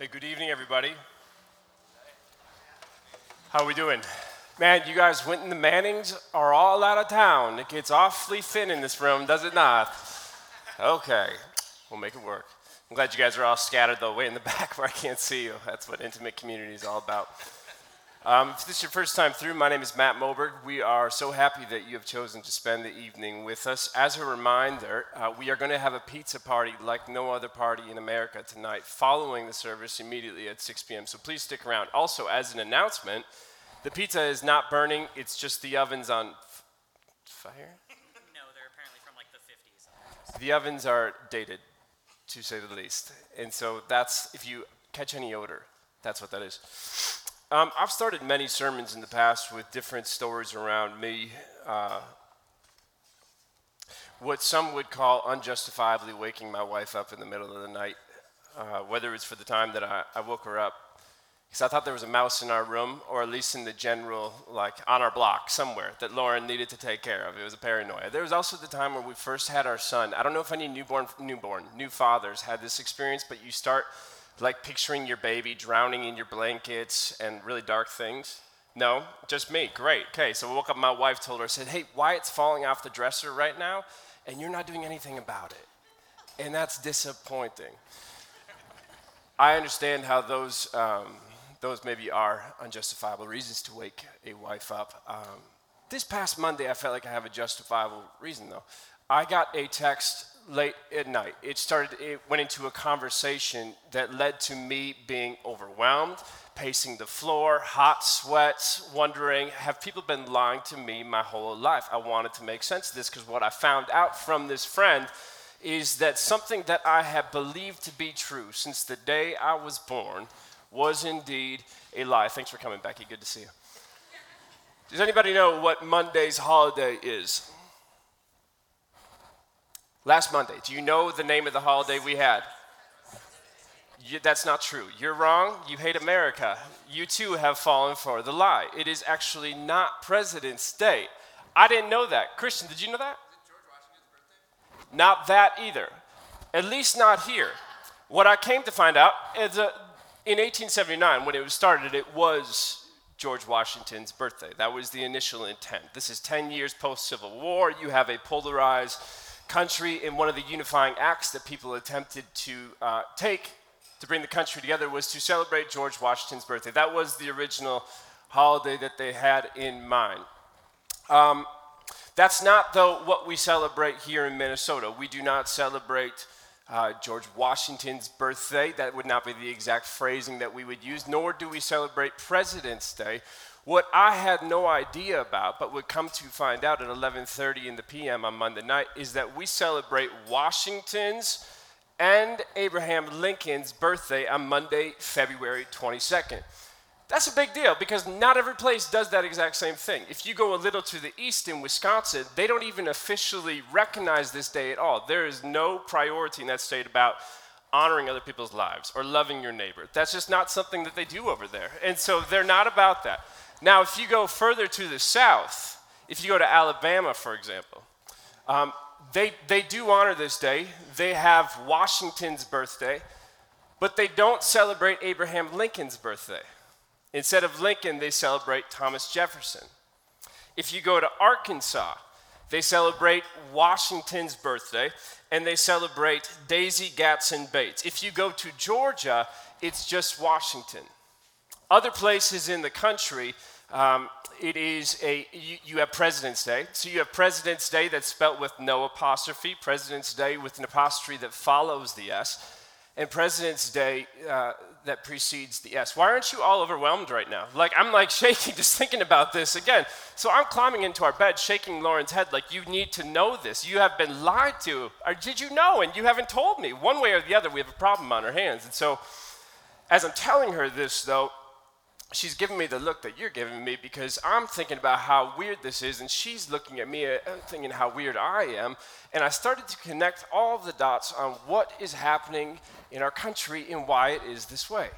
Hey, good evening, everybody. How are we doing? Man, you guys, Winton and the Mannings are all out of town. It gets awfully thin in this room, does it not? Okay, we'll make it work. I'm glad you guys are all scattered, though, way in the back where I can't see you. That's what intimate community is all about. Um, if this is your first time through, my name is Matt Moberg. We are so happy that you have chosen to spend the evening with us. As a reminder, uh, we are going to have a pizza party like no other party in America tonight, following the service immediately at 6 p.m. So please stick around. Also, as an announcement, the pizza is not burning, it's just the ovens on f- fire. No, they're apparently from like the 50s. The ovens are dated, to say the least. And so that's, if you catch any odor, that's what that is. Um, I've started many sermons in the past with different stories around me. Uh, what some would call unjustifiably waking my wife up in the middle of the night, uh, whether it's for the time that I, I woke her up. Because I thought there was a mouse in our room, or at least in the general, like on our block somewhere, that Lauren needed to take care of. It was a paranoia. There was also the time when we first had our son. I don't know if any newborn, newborn, new fathers had this experience, but you start like picturing your baby drowning in your blankets and really dark things? No, just me. Great. Okay, so we woke up. My wife told her, I said, "Hey, Wyatt's falling off the dresser right now, and you're not doing anything about it, and that's disappointing." I understand how those um, those maybe are unjustifiable reasons to wake a wife up. Um, this past Monday, I felt like I have a justifiable reason though. I got a text late at night. It started, it went into a conversation that led to me being overwhelmed, pacing the floor, hot sweats, wondering, have people been lying to me my whole life? I wanted to make sense of this because what I found out from this friend is that something that I had believed to be true since the day I was born was indeed a lie. Thanks for coming, Becky. Good to see you. Does anybody know what Monday's holiday is? Last Monday. Do you know the name of the holiday we had? You, that's not true. You're wrong. You hate America. You too have fallen for the lie. It is actually not President's Day. I didn't know that. Christian, did you know that? Not that either. At least not here. What I came to find out is that in 1879, when it was started, it was George Washington's birthday. That was the initial intent. This is 10 years post Civil War. You have a polarized country, and one of the unifying acts that people attempted to uh, take to bring the country together was to celebrate George Washington's birthday. That was the original holiday that they had in mind. Um, that's not, though, what we celebrate here in Minnesota. We do not celebrate uh, George Washington's birthday. That would not be the exact phrasing that we would use, nor do we celebrate President's Day. What I had no idea about, but would come to find out at 11:30 in the p.m. on Monday night, is that we celebrate Washington's and Abraham Lincoln's birthday on Monday, February 22nd. That's a big deal because not every place does that exact same thing. If you go a little to the east in Wisconsin, they don't even officially recognize this day at all. There is no priority in that state about honoring other people's lives or loving your neighbor. That's just not something that they do over there. And so they're not about that. Now, if you go further to the south, if you go to Alabama, for example, um, they, they do honor this day. They have Washington's birthday, but they don't celebrate Abraham Lincoln's birthday. Instead of Lincoln, they celebrate Thomas Jefferson. If you go to Arkansas, they celebrate Washington's birthday and they celebrate Daisy Gatson Bates. If you go to Georgia, it's just Washington. Other places in the country, um, it is a you, you, have President's Day. So you have President's Day that's spelt with no apostrophe, President's Day with an apostrophe that follows the S, and President's Day uh, that precedes the S. Why aren't you all overwhelmed right now? Like I'm like shaking just thinking about this again. So I'm climbing into our bed, shaking Lauren's head like you need to know this. You have been lied to. Or did you know and you haven't told me? One way or the other, we have a problem on our hands. And so as I'm telling her this though, she's giving me the look that you're giving me because I'm thinking about how weird this is, and she's looking at me uh, thinking how weird I am. And I started to connect all the dots on what is happening in our country and why it is this way.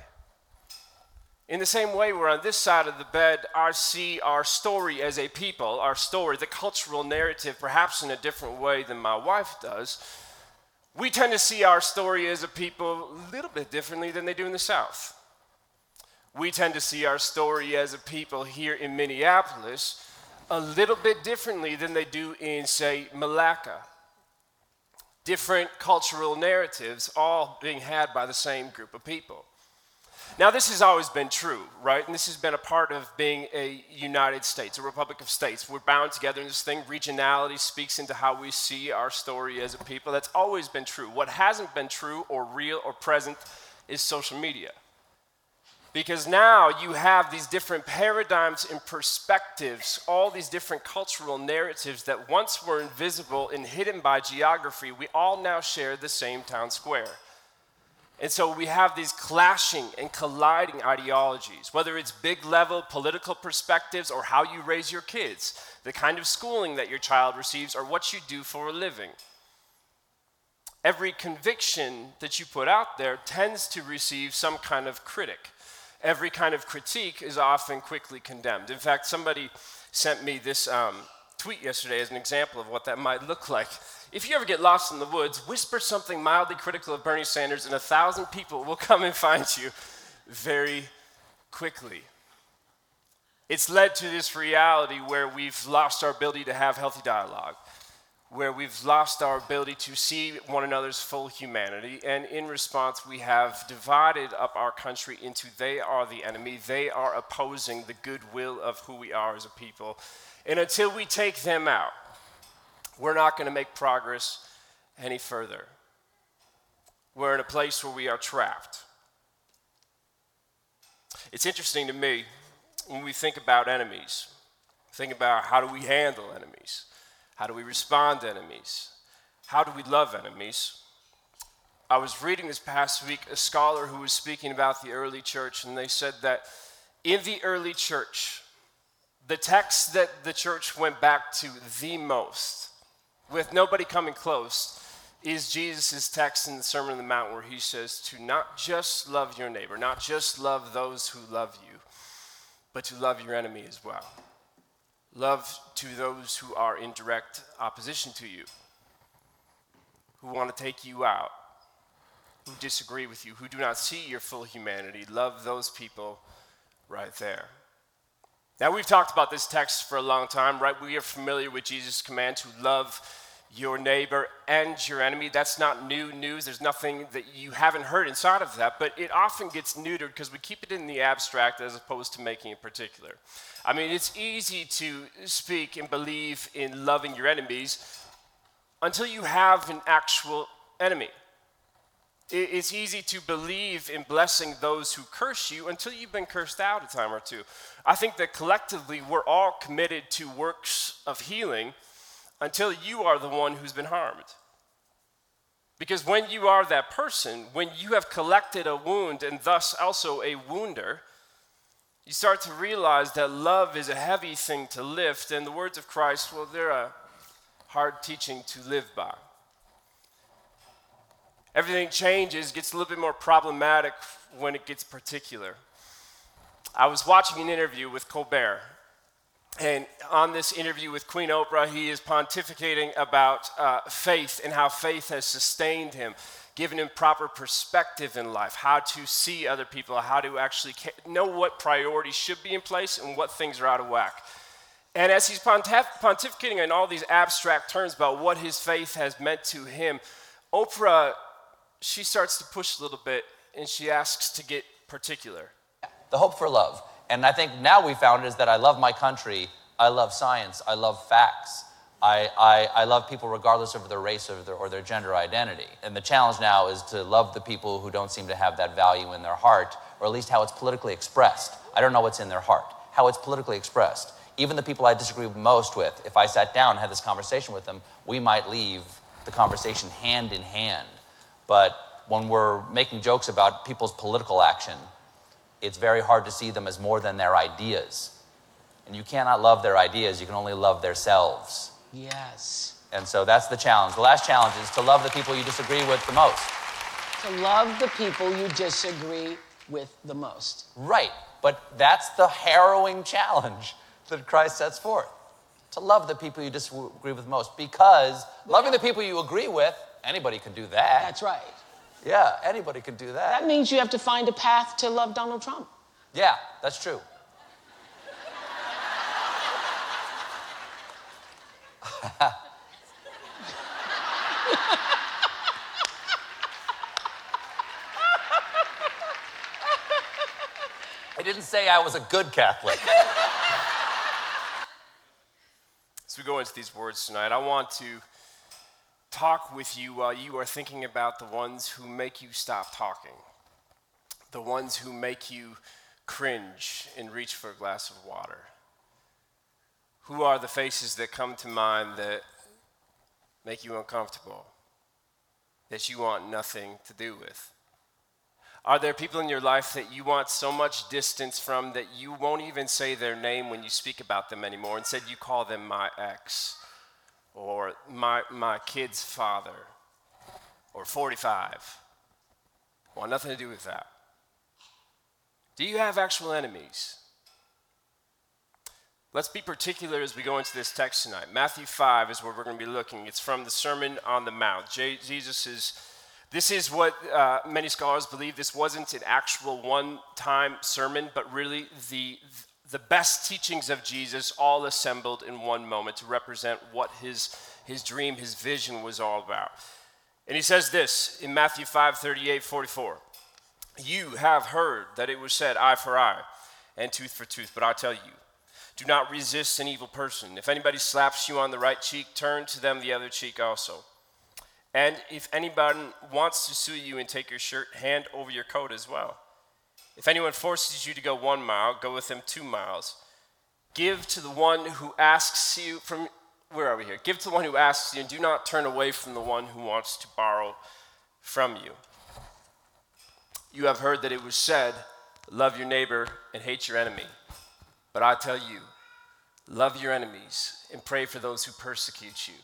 In the same way, we're on this side of the bed, I see our story as a people, our story, the cultural narrative, perhaps in a different way than my wife does. We tend to see our story as a people a little bit differently than they do in the South. We tend to see our story as a people here in Minneapolis a little bit differently than they do in, say, Malacca. Different cultural narratives, all being had by the same group of people. Now, this has always been true, right? And this has been a part of being a United States, a Republic of States. We're bound together in this thing. Regionality speaks into how we see our story as a people. That's always been true. What hasn't been true or real or present is social media. Because now you have these different paradigms and perspectives, all these different cultural narratives that once were invisible and hidden by geography, we all now share the same town square. And so we have these clashing and colliding ideologies, whether it's big level political perspectives or how you raise your kids, the kind of schooling that your child receives, or what you do for a living. Every conviction that you put out there tends to receive some kind of critic. Every kind of critique is often quickly condemned. In fact, somebody sent me this um, tweet yesterday as an example of what that might look like. If you ever get lost in the woods, whisper something mildly critical of Bernie Sanders, and a thousand people will come and find you very quickly. It's led to this reality where we've lost our ability to have healthy dialogue, where we've lost our ability to see one another's full humanity, and in response, we have divided up our country into they are the enemy, they are opposing the goodwill of who we are as a people. And until we take them out, we're not going to make progress any further. We're in a place where we are trapped. It's interesting to me when we think about enemies, think about how do we handle enemies? How do we respond to enemies? How do we love enemies? I was reading this past week a scholar who was speaking about the early church, and they said that in the early church, the text that the church went back to the most with nobody coming close, is Jesus' text in the Sermon on the Mount where he says to not just love your neighbor, not just love those who love you, but to love your enemy as well. Love to those who are in direct opposition to you, who want to take you out, who disagree with you, who do not see your full humanity. Love those people right there. Now, we've talked about this text for a long time, right? We are familiar with Jesus' command to love your neighbor and your enemy. That's not new news. There's nothing that you haven't heard inside of that, but it often gets neutered because we keep it in the abstract as opposed to making it particular. I mean, it's easy to speak and believe in loving your enemies until you have an actual enemy. It's easy to believe in blessing those who curse you until you've been cursed out a time or two. I think that collectively we're all committed to works of healing until you are the one who's been harmed. Because when you are that person, when you have collected a wound and thus also a wounder, you start to realize that love is a heavy thing to lift, and the words of Christ, well, they're a hard teaching to live by. Everything changes, gets a little bit more problematic when it gets particular. I was watching an interview with Colbert and on this interview with Queen Oprah, he is pontificating about uh, faith and how faith has sustained him, given him proper perspective in life, how to see other people, how to actually know what priorities should be in place and what things are out of whack. And as he's pontif- pontificating in all these abstract terms about what his faith has meant to him, Oprah, she starts to push a little bit and she asks to get particular. The hope for love and I think now we found is that I love my country, I love science, I love facts. I, I, I love people regardless of their race or their, or their gender identity. And the challenge now is to love the people who don't seem to have that value in their heart, or at least how it's politically expressed. I don't know what's in their heart, how it's politically expressed. Even the people I disagree most with, if I sat down and had this conversation with them, we might leave the conversation hand in hand. But when we're making jokes about people's political action, it's very hard to see them as more than their ideas. And you cannot love their ideas, you can only love their selves. Yes. And so that's the challenge. The last challenge is to love the people you disagree with the most. To love the people you disagree with the most. Right. But that's the harrowing challenge that Christ sets forth. To love the people you disagree with most. Because loving the people you agree with Anybody can do that. That's right. Yeah, anybody can do that. That means you have to find a path to love Donald Trump. Yeah, that's true. I didn't say I was a good Catholic. As we go into these words tonight, I want to talk with you while you are thinking about the ones who make you stop talking, the ones who make you cringe and reach for a glass of water. Who are the faces that come to mind that make you uncomfortable, that you want nothing to do with? Are there people in your life that you want so much distance from that you won't even say their name when you speak about them anymore? Instead, you call them my ex, or my, my kid's father, or 45. Want nothing to do with that. Do you have actual enemies? Let's be particular as we go into this text tonight. Matthew 5 is where we're going to be looking. It's from the Sermon on the Mount. Jesus is, this is what uh, many scholars believe this wasn't an actual one time sermon, but really the, the best teachings of Jesus all assembled in one moment to represent what his, his dream, his vision was all about. And he says this in Matthew 5 38 44. You have heard that it was said, eye for eye and tooth for tooth, but I tell you, do not resist an evil person. If anybody slaps you on the right cheek, turn to them the other cheek also. And if anybody wants to sue you and take your shirt, hand over your coat as well. If anyone forces you to go one mile, go with them two miles. Give to the one who asks you from where are we here? Give to the one who asks you, and do not turn away from the one who wants to borrow from you. You have heard that it was said, Love your neighbor and hate your enemy. But I tell you, love your enemies and pray for those who persecute you,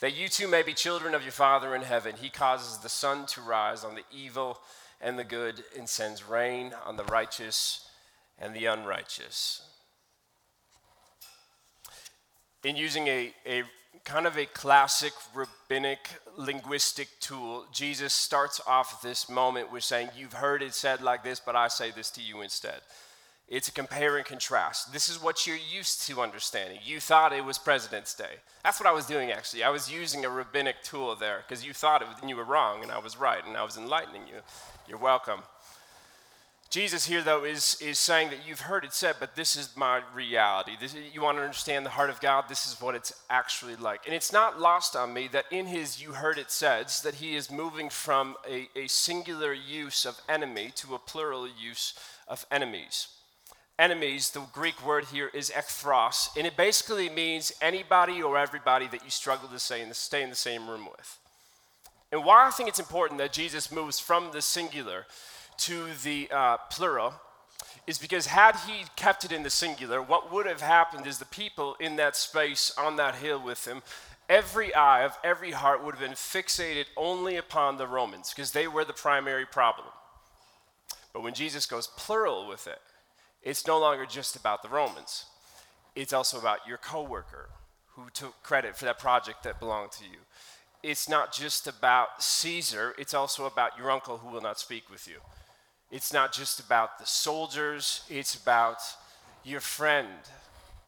that you too may be children of your Father in heaven. He causes the sun to rise on the evil and the good and sends rain on the righteous and the unrighteous. In using a, a kind of a classic rabbinic linguistic tool, Jesus starts off this moment with saying, You've heard it said like this, but I say this to you instead. It's a compare and contrast. This is what you're used to understanding. You thought it was President's Day. That's what I was doing, actually. I was using a rabbinic tool there because you thought it and you were wrong, and I was right, and I was enlightening you. You're welcome. Jesus here, though, is, is saying that you've heard it said, but this is my reality. This, you want to understand the heart of God? This is what it's actually like. And it's not lost on me that in his you heard it said, that he is moving from a, a singular use of enemy to a plural use of enemies. Enemies, the Greek word here is ekthros, and it basically means anybody or everybody that you struggle to stay in the, same room with. And why I think it's important that Jesus moves from the singular to the uh, plural is because had he kept it in the singular, what would have happened is the people in that space on that hill with him, every eye of every heart would have been fixated only upon the Romans because they were the primary problem. But when Jesus goes plural with it, it's no longer just about the Romans. It's also about your coworker who took credit for that project that belonged to you. It's not just about Caesar, it's also about your uncle who will not speak with you. It's not just about the soldiers, it's about your friend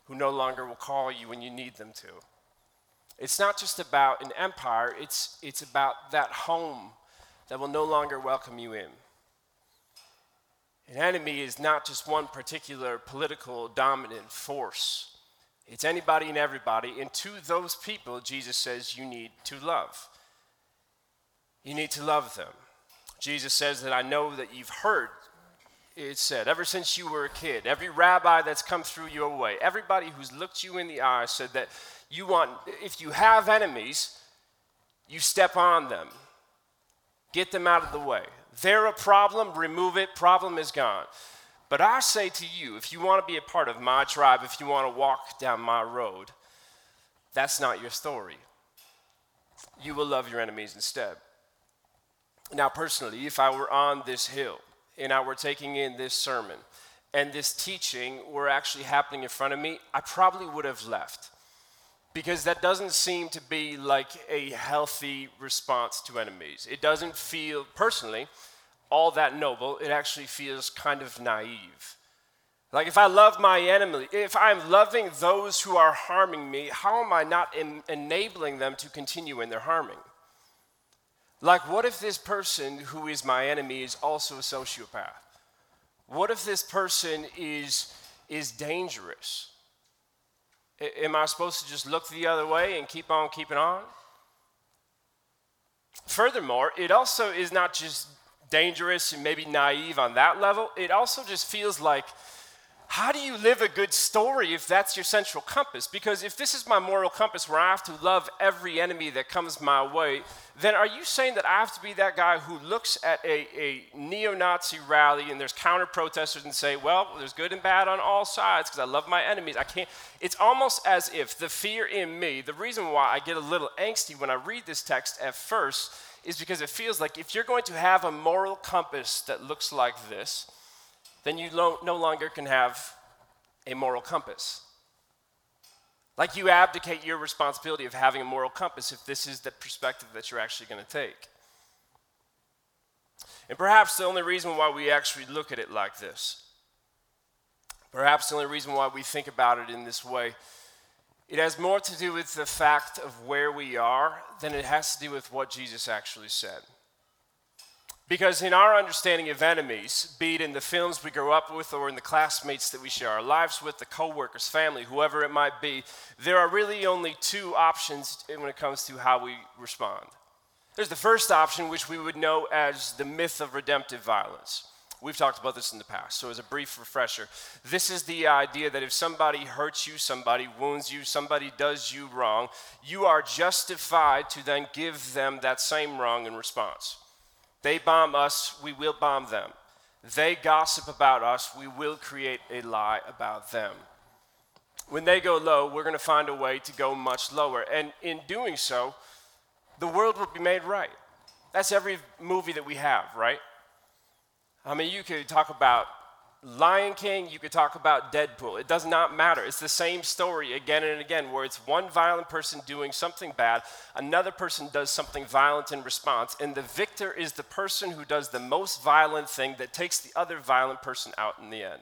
who no longer will call you when you need them to. It's not just about an empire, it's, it's about that home that will no longer welcome you in. An enemy is not just one particular political dominant force, it's anybody and everybody. And to those people, Jesus says you need to love. You need to love them. Jesus says that I know that you've heard it said, ever since you were a kid, every rabbi that's come through your way, everybody who's looked you in the eye said that you want, if you have enemies, you step on them, get them out of the way. They're a problem, remove it, problem is gone. But I say to you, if you want to be a part of my tribe, if you want to walk down my road, that's not your story. You will love your enemies instead. Now, personally, if I were on this hill and I were taking in this sermon and this teaching were actually happening in front of me, I probably would have left. Because that doesn't seem to be like a healthy response to enemies. It doesn't feel, personally, all that noble. It actually feels kind of naive. Like if I love my enemy, if I'm loving those who are harming me, how am I not en- enabling them to continue in their harming? Like, what if this person who is my enemy is also a sociopath? What if this person is, is dangerous? Am I supposed to just look the other way and keep on keeping on? Furthermore, it also is not just dangerous and maybe naive on that level, it also just feels like how do you live a good story if that's your central compass? Because if this is my moral compass where I have to love every enemy that comes my way, then are you saying that I have to be that guy who looks at a, a neo Nazi rally and there's counter protesters and say, well, there's good and bad on all sides because I love my enemies? I can't. It's almost as if the fear in me, the reason why I get a little angsty when I read this text at first is because it feels like if you're going to have a moral compass that looks like this, then you lo- no longer can have a moral compass. Like you abdicate your responsibility of having a moral compass if this is the perspective that you're actually going to take. And perhaps the only reason why we actually look at it like this, perhaps the only reason why we think about it in this way, it has more to do with the fact of where we are than it has to do with what Jesus actually said. Because in our understanding of enemies, be it in the films we grow up with or in the classmates that we share our lives with, the coworkers, family, whoever it might be, there are really only two options when it comes to how we respond. There's the first option, which we would know as the myth of redemptive violence. We've talked about this in the past, so as a brief refresher, this is the idea that if somebody hurts you, somebody wounds you, somebody does you wrong, you are justified to then give them that same wrong in response. They bomb us, we will bomb them. They gossip about us, we will create a lie about them. When they go low, we're going to find a way to go much lower. And in doing so, the world will be made right. That's every movie that we have, right? I mean, you could talk about Lion King, you could talk about Deadpool. It does not matter. It's the same story again and again, where it's one violent person doing something bad, another person does something violent in response, and the victor is the person who does the most violent thing that takes the other violent person out in the end.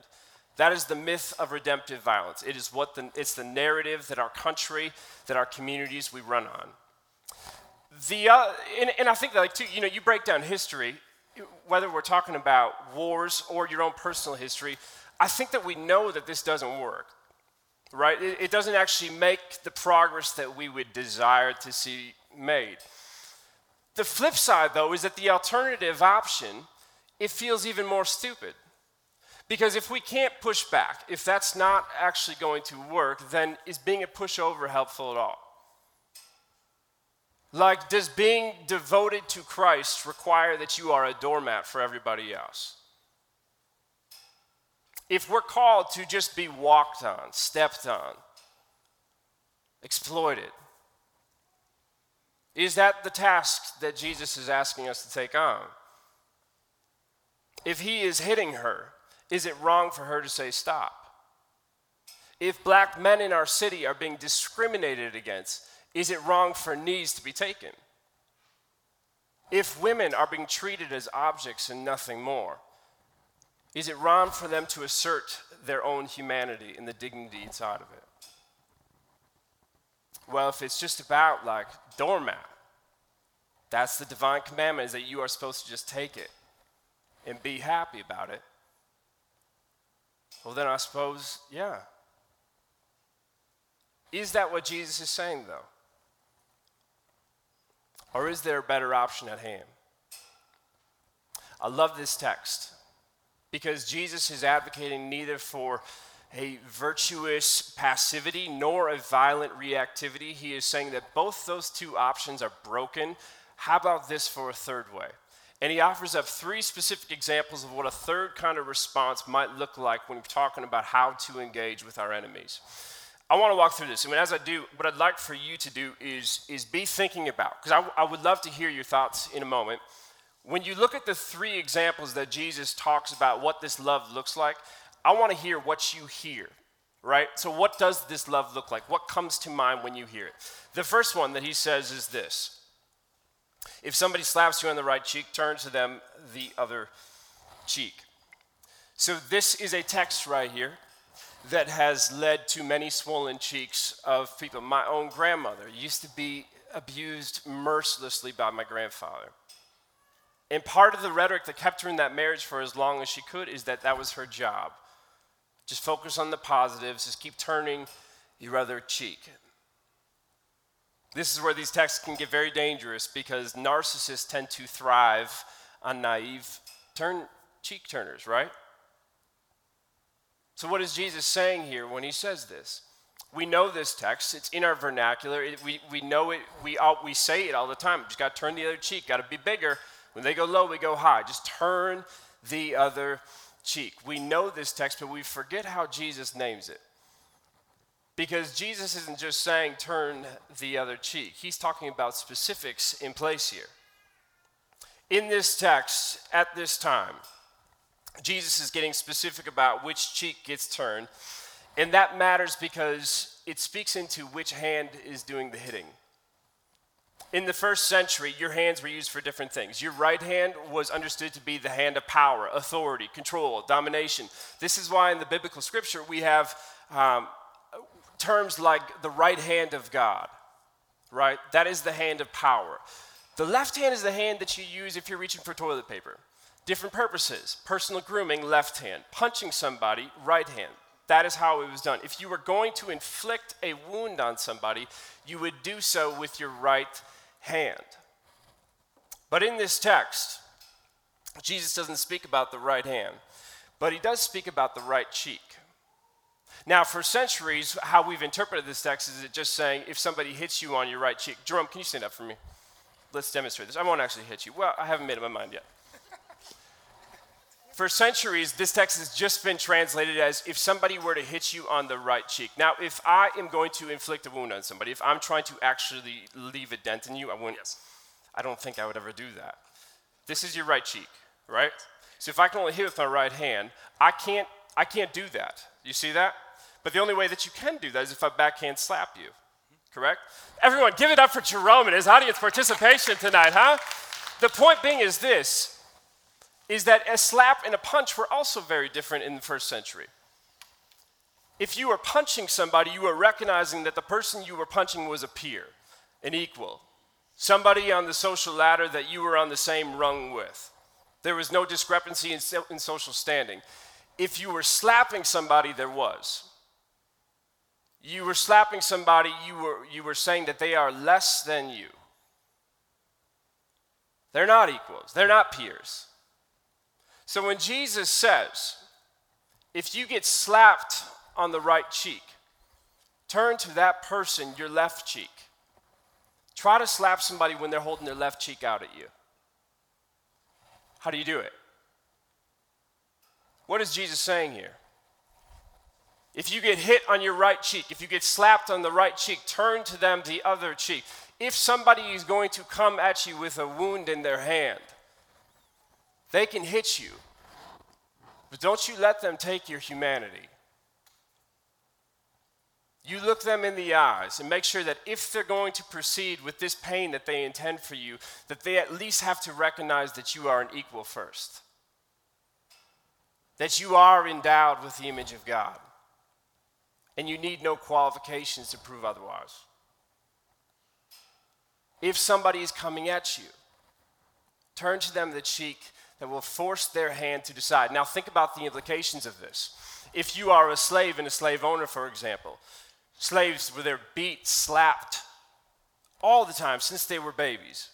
That is the myth of redemptive violence. It is what the, it's the narrative that our country, that our communities we run on. The, uh, and, and I think that like too, you know, you break down history, whether we're talking about wars or your own personal history, I think that we know that this doesn't work, right? It, it doesn't actually make the progress that we would desire to see made. The flip side, though, is that the alternative option, it feels even more stupid. Because if we can't push back, if that's not actually going to work, then is being a pushover helpful at all? Like, does being devoted to Christ require that you are a doormat for everybody else? If we're called to just be walked on, stepped on, exploited, is that the task that Jesus is asking us to take on? If he is hitting her, is it wrong for her to say stop? If black men in our city are being discriminated against, is it wrong for knees to be taken? If women are being treated as objects and nothing more, is it wrong for them to assert their own humanity and the dignity inside of it? Well, if it's just about like doormat, that's the divine commandment is that you are supposed to just take it and be happy about it. Well, then I suppose, yeah. Is that what Jesus is saying, though? Or is there a better option at hand? I love this text because Jesus is advocating neither for a virtuous passivity nor a violent reactivity. He is saying that both those two options are broken. How about this for a third way? And he offers up three specific examples of what a third kind of response might look like when we're talking about how to engage with our enemies. I want to walk through this. I mean, as I do, what I'd like for you to do is, is be thinking about, because I, I would love to hear your thoughts in a moment. When you look at the three examples that Jesus talks about what this love looks like, I want to hear what you hear. right? So, what does this love look like? What comes to mind when you hear it? The first one that he says is this If somebody slaps you on the right cheek, turn to them the other cheek. So, this is a text right here that has led to many swollen cheeks of people. My own grandmother used to be abused mercilessly by my grandfather. And part of the rhetoric that kept her in that marriage for as long as she could is that that was her job. Just focus on the positives, just keep turning your other cheek. This is where these texts can get very dangerous because narcissists tend to thrive on naive turn cheek turners, right? So, what is Jesus saying here when he says this? We know this text, it's in our vernacular. It, we, we know it, we, all, we say it all the time. Just got to turn the other cheek, got to be bigger. When they go low, we go high. Just turn the other cheek. We know this text, but we forget how Jesus names it. Because Jesus isn't just saying turn the other cheek, he's talking about specifics in place here. In this text, at this time, Jesus is getting specific about which cheek gets turned, and that matters because it speaks into which hand is doing the hitting. In the first century, your hands were used for different things. Your right hand was understood to be the hand of power, authority, control, domination. This is why in the biblical scripture we have um, terms like the right hand of God, right? That is the hand of power. The left hand is the hand that you use if you're reaching for toilet paper. Different purposes personal grooming, left hand. Punching somebody, right hand. That is how it was done. If you were going to inflict a wound on somebody, you would do so with your right hand. But in this text, Jesus doesn't speak about the right hand, but he does speak about the right cheek. Now, for centuries, how we've interpreted this text is it just saying if somebody hits you on your right cheek. Jerome, can you stand up for me? Let's demonstrate this. I won't actually hit you. Well, I haven't made up my mind yet. For centuries, this text has just been translated as if somebody were to hit you on the right cheek. Now, if I am going to inflict a wound on somebody, if I'm trying to actually leave a dent in you, I wouldn't. Yes. I don't think I would ever do that. This is your right cheek, right? So if I can only hit with my right hand, I can't. I can't do that. You see that? But the only way that you can do that is if I backhand slap you. Correct? Everyone, give it up for Jerome and his audience participation tonight, huh? The point being is this is that a slap and a punch were also very different in the first century. If you were punching somebody, you were recognizing that the person you were punching was a peer, an equal, somebody on the social ladder that you were on the same rung with. There was no discrepancy in, in social standing. If you were slapping somebody, there was. You were slapping somebody, you were, you were saying that they are less than you. They're not equals, they're not peers. So when Jesus says, if you get slapped on the right cheek, turn to that person your left cheek. Try to slap somebody when they're holding their left cheek out at you. How do you do it? What is Jesus saying here? If you get hit on your right cheek, if you get slapped on the right cheek, turn to them the other cheek. If somebody is going to come at you with a wound in their hand, they can hit you, but don't you let them take your humanity. You look them in the eyes and make sure that if they're going to proceed with this pain that they intend for you, that they at least have to recognize that you are an equal first. That you are endowed with the image of God. And you need no qualifications to prove otherwise. If somebody is coming at you, turn to them the cheek that will force their hand to decide. Now, think about the implications of this. If you are a slave and a slave owner, for example, slaves were there beat, slapped all the time since they were babies,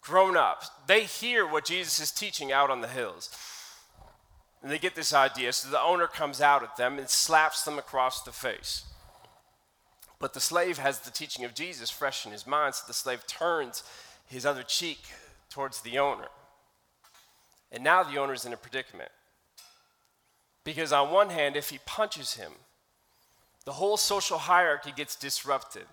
grown up. They hear what Jesus is teaching out on the hills. And they get this idea. So the owner comes out at them and slaps them across the face. But the slave has the teaching of Jesus fresh in his mind, so the slave turns his other cheek towards the owner. And now the owner's in a predicament. Because, on one hand, if he punches him, the whole social hierarchy gets disrupted.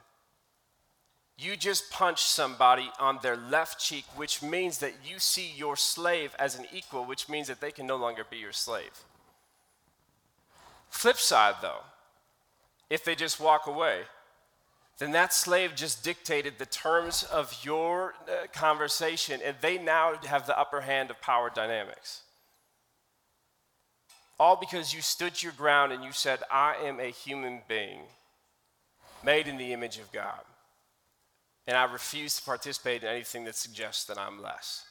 You just punch somebody on their left cheek, which means that you see your slave as an equal, which means that they can no longer be your slave. Flip side, though, if they just walk away, then that slave just dictated the terms of your uh, conversation, and they now have the upper hand of power dynamics. All because you stood your ground and you said, I am a human being made in the image of God. And I refuse to participate in anything that suggests that I'm less.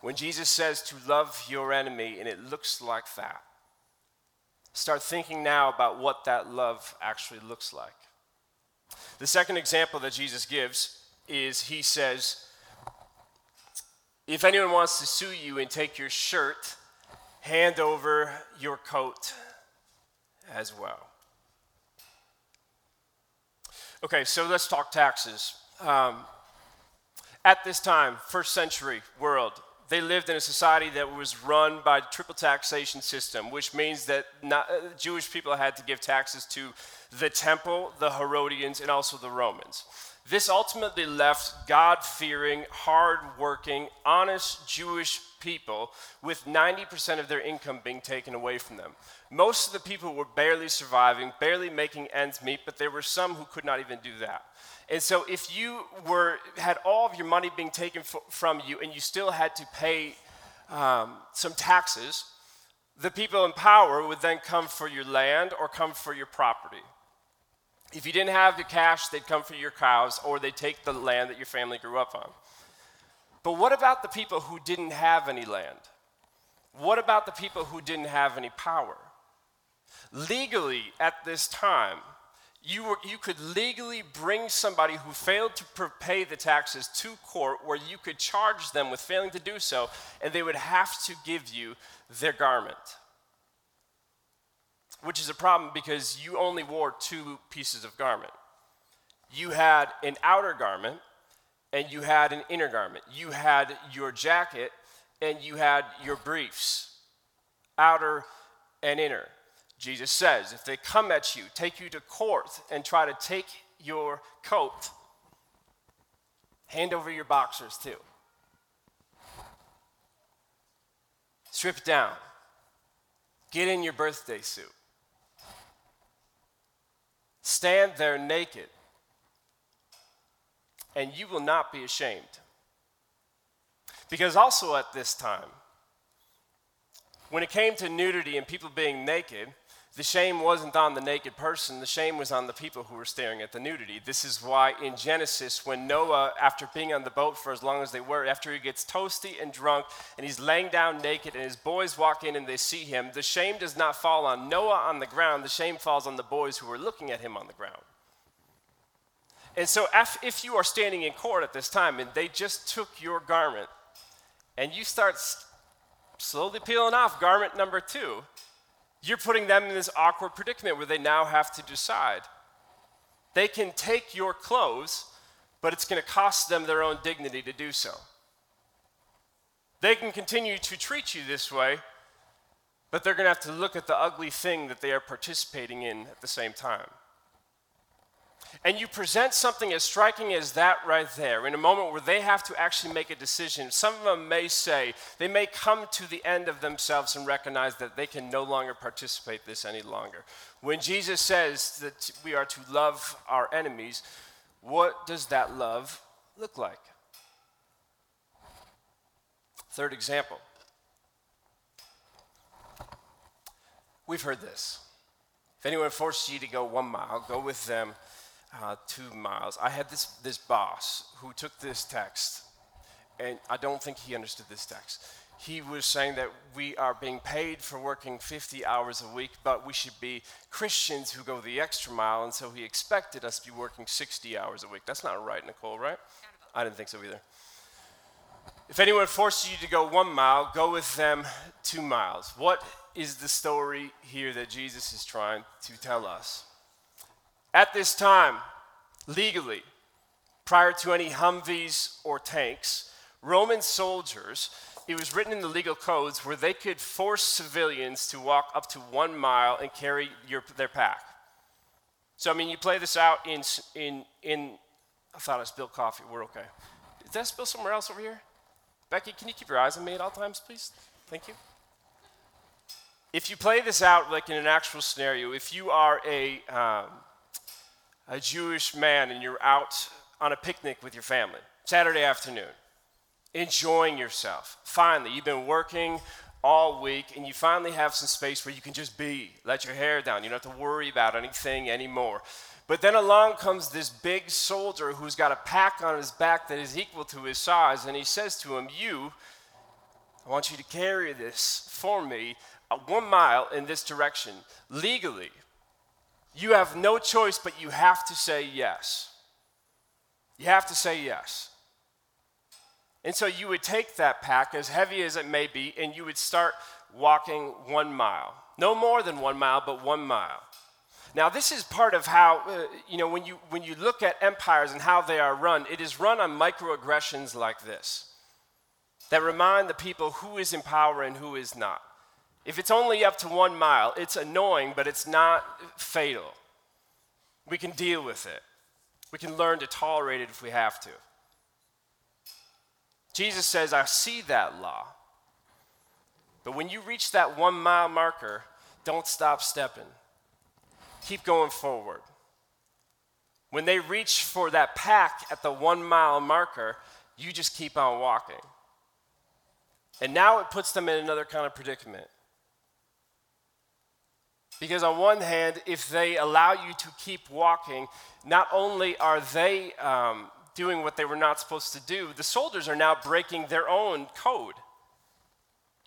When Jesus says to love your enemy, and it looks like that, start thinking now about what that love actually looks like. The second example that Jesus gives is he says, If anyone wants to sue you and take your shirt, hand over your coat as well. Okay, so let's talk taxes. Um, at this time, first century world, they lived in a society that was run by a triple taxation system, which means that not, uh, Jewish people had to give taxes to the temple, the Herodians, and also the Romans. This ultimately left God fearing, hard working, honest Jewish people with 90% of their income being taken away from them. Most of the people were barely surviving, barely making ends meet, but there were some who could not even do that. And so if you were had all of your money being taken f- from you and you still had to pay um, some taxes, the people in power would then come for your land or come for your property. If you didn't have the cash, they'd come for your cows or they'd take the land that your family grew up on. But what about the people who didn't have any land? What about the people who didn't have any power? Legally, at this time, you, were, you could legally bring somebody who failed to pay the taxes to court where you could charge them with failing to do so, and they would have to give you their garment. Which is a problem because you only wore two pieces of garment. You had an outer garment and you had an inner garment. You had your jacket and you had your briefs, outer and inner. Jesus says, if they come at you, take you to court, and try to take your coat, hand over your boxers too. Strip down. Get in your birthday suit. Stand there naked, and you will not be ashamed. Because also at this time, when it came to nudity and people being naked, the shame wasn't on the naked person, the shame was on the people who were staring at the nudity. This is why in Genesis, when Noah, after being on the boat for as long as they were, after he gets toasty and drunk and he's laying down naked and his boys walk in and they see him, the shame does not fall on Noah on the ground, the shame falls on the boys who are looking at him on the ground. And so, if you are standing in court at this time and they just took your garment and you start slowly peeling off garment number two, you're putting them in this awkward predicament where they now have to decide. They can take your clothes, but it's going to cost them their own dignity to do so. They can continue to treat you this way, but they're going to have to look at the ugly thing that they are participating in at the same time and you present something as striking as that right there in a moment where they have to actually make a decision, some of them may say, they may come to the end of themselves and recognize that they can no longer participate this any longer. When Jesus says that we are to love our enemies, what does that love look like? Third example. We've heard this. If anyone forces you to go one mile, go with them uh, two miles. I had this, this boss who took this text, and I don't think he understood this text. He was saying that we are being paid for working 50 hours a week, but we should be Christians who go the extra mile, and so he expected us to be working 60 hours a week. That's not right, Nicole, right? I didn't think so either. If anyone forces you to go one mile, go with them two miles. What is the story here that Jesus is trying to tell us? At this time, legally, prior to any Humvees or tanks, Roman soldiers, it was written in the legal codes where they could force civilians to walk up to one mile and carry your, their pack. So, I mean, you play this out in, in, in, I thought I spilled coffee. We're okay. Did that spill somewhere else over here? Becky, can you keep your eyes on me at all times, please? Thank you. if you play this out like in an actual scenario, if you are a, um, a Jewish man and you're out on a picnic with your family, Saturday afternoon, enjoying yourself, finally, you've been working all week and you finally have some space where you can just be, let your hair down, you don't have to worry about anything anymore. But then along comes this big soldier who's got a pack on his back that is equal to his size, and he says to him, You, I want you to carry this for me uh, one mile in this direction legally. You have no choice, but you have to say yes. You have to say yes. And so you would take that pack, as heavy as it may be, and you would start walking one mile. No more than one mile, but one mile. Now, this is part of how, uh, you know, when you, when you look at empires and how they are run, it is run on microaggressions like this that remind the people who is in power and who is not. If it's only up to one mile, it's annoying, but it's not fatal. We can deal with it. We can learn to tolerate it if we have to. Jesus says, I see that law. But when you reach that one mile marker, don't stop stepping. Keep going forward. When they reach for that pack at the one mile marker, you just keep on walking. And now it puts them in another kind of predicament. Because, on one hand, if they allow you to keep walking, not only are they um, doing what they were not supposed to do, the soldiers are now breaking their own code.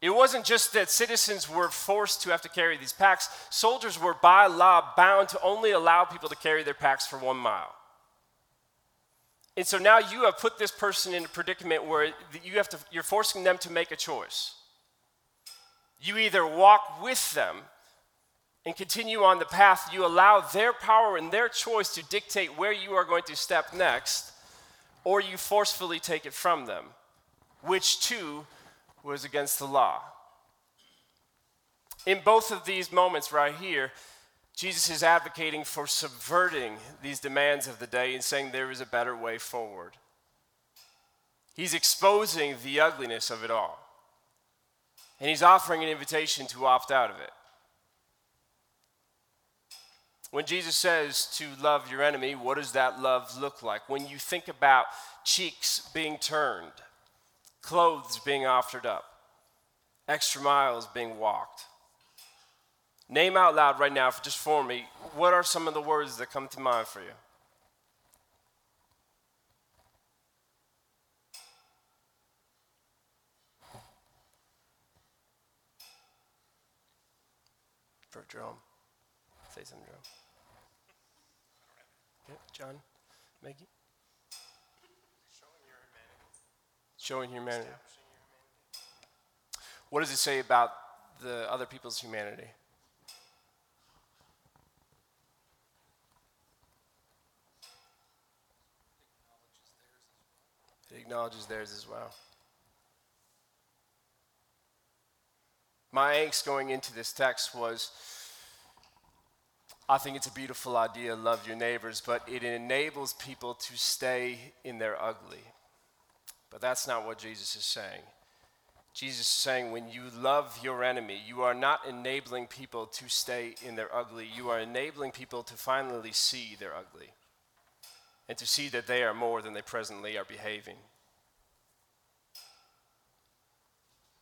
It wasn't just that citizens were forced to have to carry these packs, soldiers were by law bound to only allow people to carry their packs for one mile. And so now you have put this person in a predicament where you have to, you're forcing them to make a choice. You either walk with them and continue on the path, you allow their power and their choice to dictate where you are going to step next, or you forcefully take it from them, which too was against the law. In both of these moments right here, Jesus is advocating for subverting these demands of the day and saying there is a better way forward. He's exposing the ugliness of it all. And he's offering an invitation to opt out of it. When Jesus says to love your enemy, what does that love look like? When you think about cheeks being turned, clothes being offered up, extra miles being walked. Name out loud right now, just for me, what are some of the words that come to mind for you? For Jerome. Say something, Jerome. John, Maggie? Showing humanity. Showing humanity. What does it say about the other people's humanity? It acknowledges theirs as well. My angst going into this text was I think it's a beautiful idea, love your neighbors, but it enables people to stay in their ugly. But that's not what Jesus is saying. Jesus is saying when you love your enemy, you are not enabling people to stay in their ugly. You are enabling people to finally see their ugly and to see that they are more than they presently are behaving.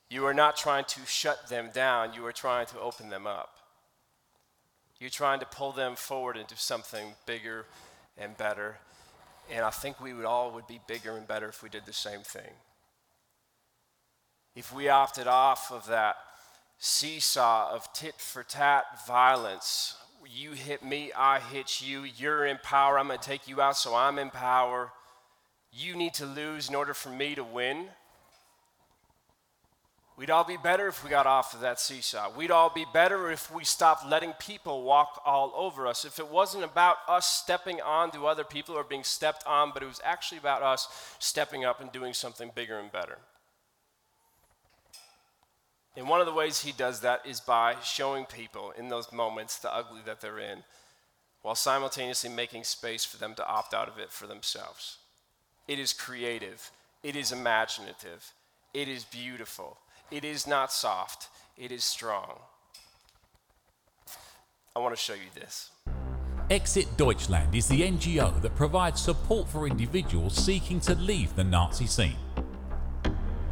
You are not trying to shut them down, you are trying to open them up. You're trying to pull them forward into something bigger and better. And I think we would all would be bigger and better if we did the same thing. If we opted off of that seesaw of tit for tat violence, you hit me, I hit you, you're in power, I'm going to take you out, so I'm in power. You need to lose in order for me to win. We'd all be better if we got off of that seesaw. We'd all be better if we stopped letting people walk all over us. If it wasn't about us stepping on to other people or being stepped on, but it was actually about us stepping up and doing something bigger and better. And one of the ways he does that is by showing people in those moments the ugly that they're in, while simultaneously making space for them to opt out of it for themselves. It is creative, it is imaginative, it is beautiful. It is not soft, it is strong. I want to show you this. Exit Deutschland is the NGO that provides support for individuals seeking to leave the Nazi scene.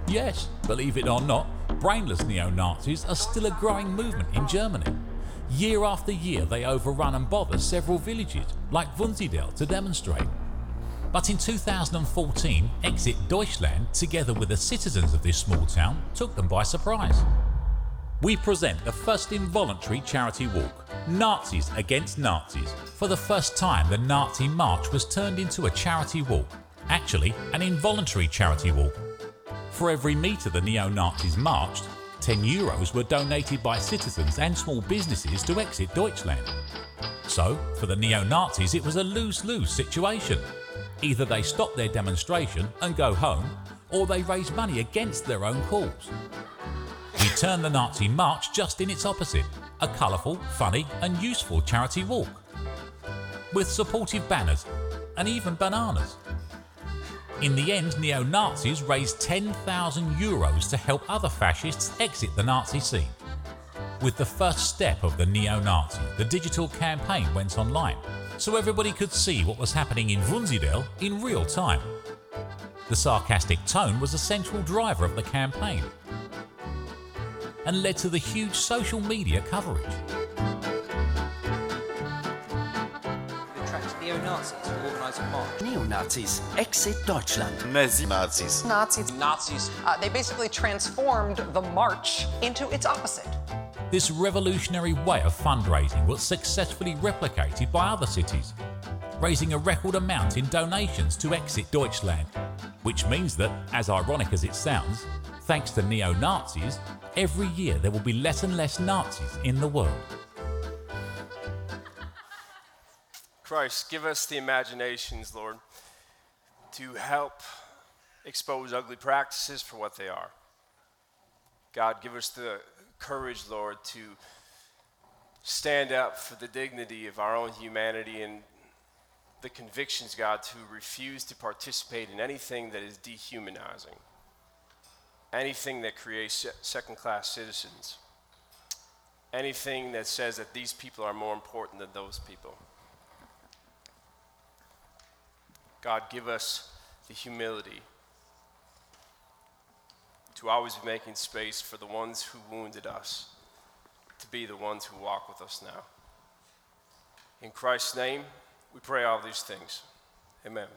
Yes, believe it or not, brainless neo Nazis are still a growing movement in Germany. Year after year, they overrun and bother several villages, like Wunsiedel, to demonstrate. But in 2014, Exit Deutschland, together with the citizens of this small town, took them by surprise. We present the first involuntary charity walk, Nazis Against Nazis. For the first time, the Nazi march was turned into a charity walk, actually, an involuntary charity walk. For every metre the neo Nazis marched, 10 euros were donated by citizens and small businesses to exit Deutschland. So, for the neo Nazis, it was a lose lose situation. Either they stop their demonstration and go home, or they raise money against their own cause. We turn the Nazi march just in its opposite a colourful, funny, and useful charity walk. With supportive banners and even bananas. In the end, neo Nazis raised 10,000 euros to help other fascists exit the Nazi scene. With the first step of the neo Nazi, the digital campaign went online, so everybody could see what was happening in Wunsiedel in real time. The sarcastic tone was a central driver of the campaign and led to the huge social media coverage. attracts neo-Nazis to organise a march. Neo-Nazis, exit Deutschland. Nazi Nazis. Nazis. Nazis. Uh, they basically transformed the march into its opposite. This revolutionary way of fundraising was successfully replicated by other cities, raising a record amount in donations to exit Deutschland, which means that, as ironic as it sounds, thanks to neo Nazis, every year there will be less and less Nazis in the world. Christ, give us the imaginations, Lord, to help expose ugly practices for what they are. God, give us the courage, Lord, to stand up for the dignity of our own humanity and the convictions, God, to refuse to participate in anything that is dehumanizing, anything that creates second class citizens, anything that says that these people are more important than those people. God, give us the humility to always be making space for the ones who wounded us to be the ones who walk with us now. In Christ's name, we pray all these things. Amen.